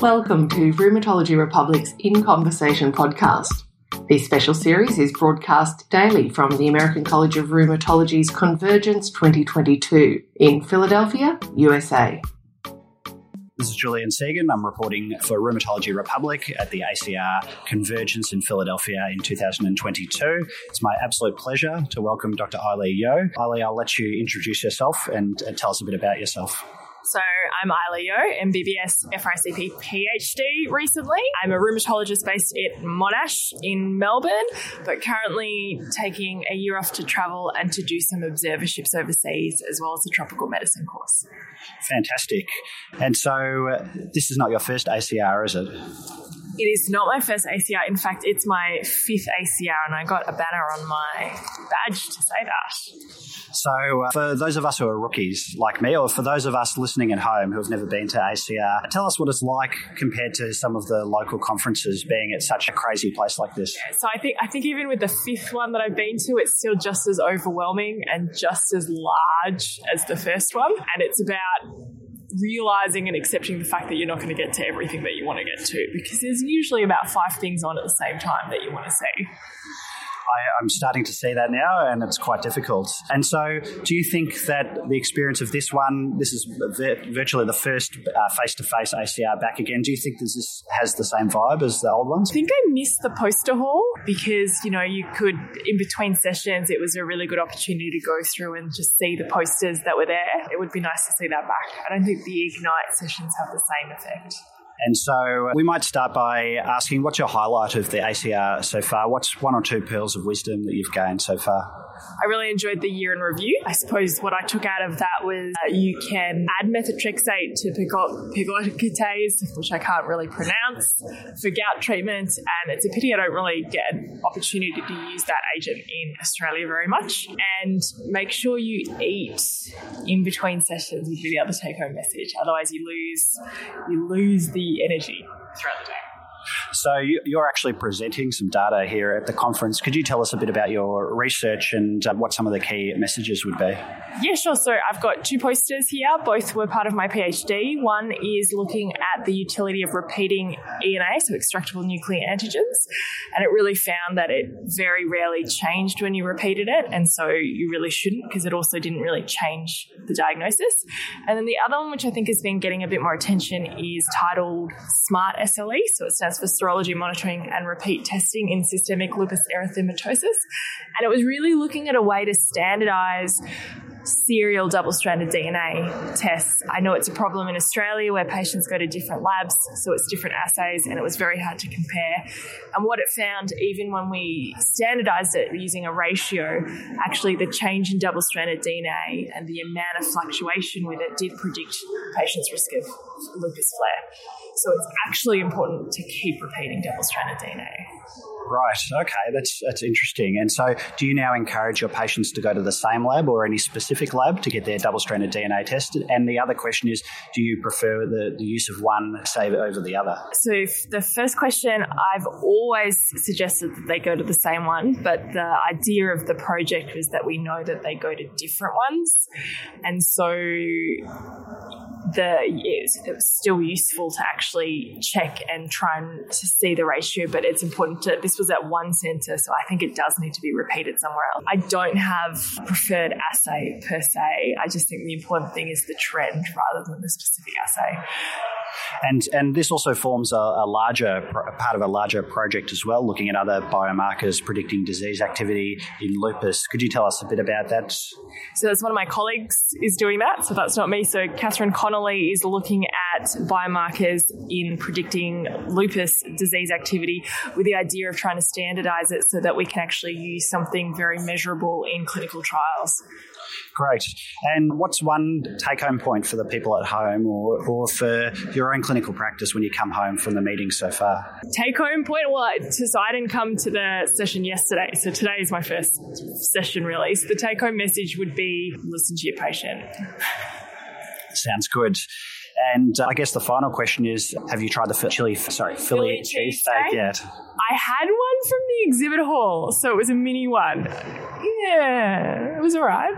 Welcome to Rheumatology Republic's In Conversation podcast. This special series is broadcast daily from the American College of Rheumatology's Convergence 2022 in Philadelphia, USA. This is Julian Segan. I'm reporting for Rheumatology Republic at the ACR Convergence in Philadelphia in 2022. It's my absolute pleasure to welcome Dr. Eilei Yeo. Eilei, I'll let you introduce yourself and, and tell us a bit about yourself. So I'm Eilei Yeo, MBBS FRCP PhD recently. I'm a rheumatologist based at Monash in Melbourne, but currently taking a year off to travel and to do some observerships overseas as well as a tropical medicine course. Fantastic. And so uh, this is not your first ACR, is it? It is not my first ACR. In fact, it's my fifth ACR, and I got a banner on my badge to say that. So, uh, for those of us who are rookies like me, or for those of us listening at home who have never been to ACR, tell us what it's like compared to some of the local conferences being at such a crazy place like this. Yeah, so I think I think even with the fifth one that I've been to, it's still just as overwhelming and just as large as the first one, and it's about realizing and accepting the fact that you're not going to get to everything that you want to get to because there's usually about five things on at the same time that you want to see. I, am starting to see that now, and it's quite difficult. And so, do you think that the experience of this one, this is virtually the first uh, face to face ACR back again? Do you think this has the same vibe as the old ones? I think I missed the poster hall because you know you could in between sessions, it was a really good opportunity to go through and just see the posters that were there. It would be nice to see that back. I don't think the Ignite sessions have the same effect. And so we might start by asking what's your highlight of the ACR so far? What's one or two pearls of wisdom that you've gained so far? I really enjoyed the year in review. I suppose what I took out of that was uh, you can add methotrexate to pegloticase, which I can't really pronounce, for gout treatment. And it's a pity I don't really get an opportunity to use that agent in Australia very much. And make sure you eat in between sessions would be the other take home message. Otherwise, you lose you lose the energy throughout the day. So you're actually presenting some data here at the conference. Could you tell us a bit about your research and uh, what some of the key messages would be? Yeah, sure. So I've got two posters here. Both were part of my PhD. One is looking at the utility of repeating ENA, so extractable nuclear antigens, and it really found that it very rarely changed when you repeated it, and so you really shouldn't because it also didn't really change the diagnosis. And then the other one, which I think has been getting a bit more attention, is titled SMART SLE, so it stands for serology monitoring and repeat testing in systemic lupus erythematosus. And it was really looking at a way to standardize serial double stranded DNA tests. I know it's a problem in Australia where patients go to different labs, so it's different assays, and it was very hard to compare. And what it found, even when we standardized it using a ratio, actually the change in double stranded DNA and the amount of fluctuation with it did predict patients' risk of lupus flare. So it's actually important to keep repeating double stranded DNA. Right. Okay. That's that's interesting. And so, do you now encourage your patients to go to the same lab or any specific lab to get their double-stranded DNA tested? And the other question is, do you prefer the, the use of one, say, over the other? So, the first question, I've always suggested that they go to the same one, but the idea of the project was that we know that they go to different ones, and so the it was, it was still useful to actually check and try and to see the ratio, but it's important to this was at one centre, so I think it does need to be repeated somewhere else. I don't have preferred assay per se. I just think the important thing is the trend rather than the specific assay. And and this also forms a, a larger part of a larger project as well, looking at other biomarkers predicting disease activity in lupus. Could you tell us a bit about that? So that's one of my colleagues is doing that. So that's not me. So Catherine Connolly is looking at biomarkers in predicting lupus disease activity with the idea of trying to standardize it so that we can actually use something very measurable in clinical trials. Great. And what's one take home point for the people at home or, or for your own clinical practice when you come home from the meeting so far? Take home point? Well, so I didn't come to the session yesterday. So today is my first session really. So the take home message would be listen to your patient. Sounds good. And uh, I guess the final question is: Have you tried the chili? Sorry, Philly, Philly cheesesteak yet? I had one from the exhibit hall, so it was a mini one. Yeah, it was alright.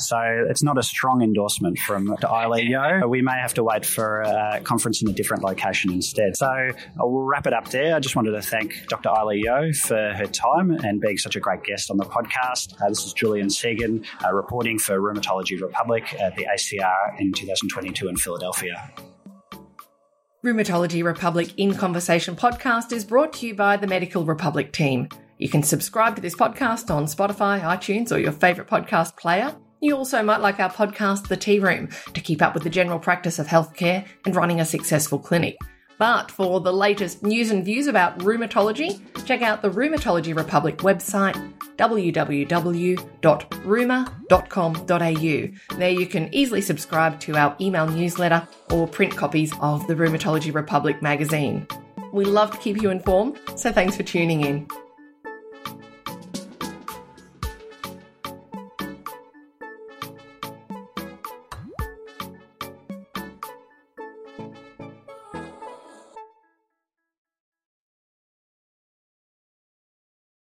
So it's not a strong endorsement from Dr. Eilei Yeo. We may have to wait for a conference in a different location instead. So I'll wrap it up there. I just wanted to thank Dr. Eilei Yeo for her time and being such a great guest on the podcast. Uh, this is Julian Segan uh, reporting for Rheumatology Republic at the ACR in 2022 in Philadelphia. Rheumatology Republic in Conversation podcast is brought to you by the Medical Republic team. You can subscribe to this podcast on Spotify, iTunes, or your favourite podcast player. You also might like our podcast, The Tea Room, to keep up with the general practice of healthcare and running a successful clinic. But for the latest news and views about rheumatology, check out the Rheumatology Republic website, www.rheuma.com.au. There you can easily subscribe to our email newsletter or print copies of the Rheumatology Republic magazine. We love to keep you informed, so thanks for tuning in.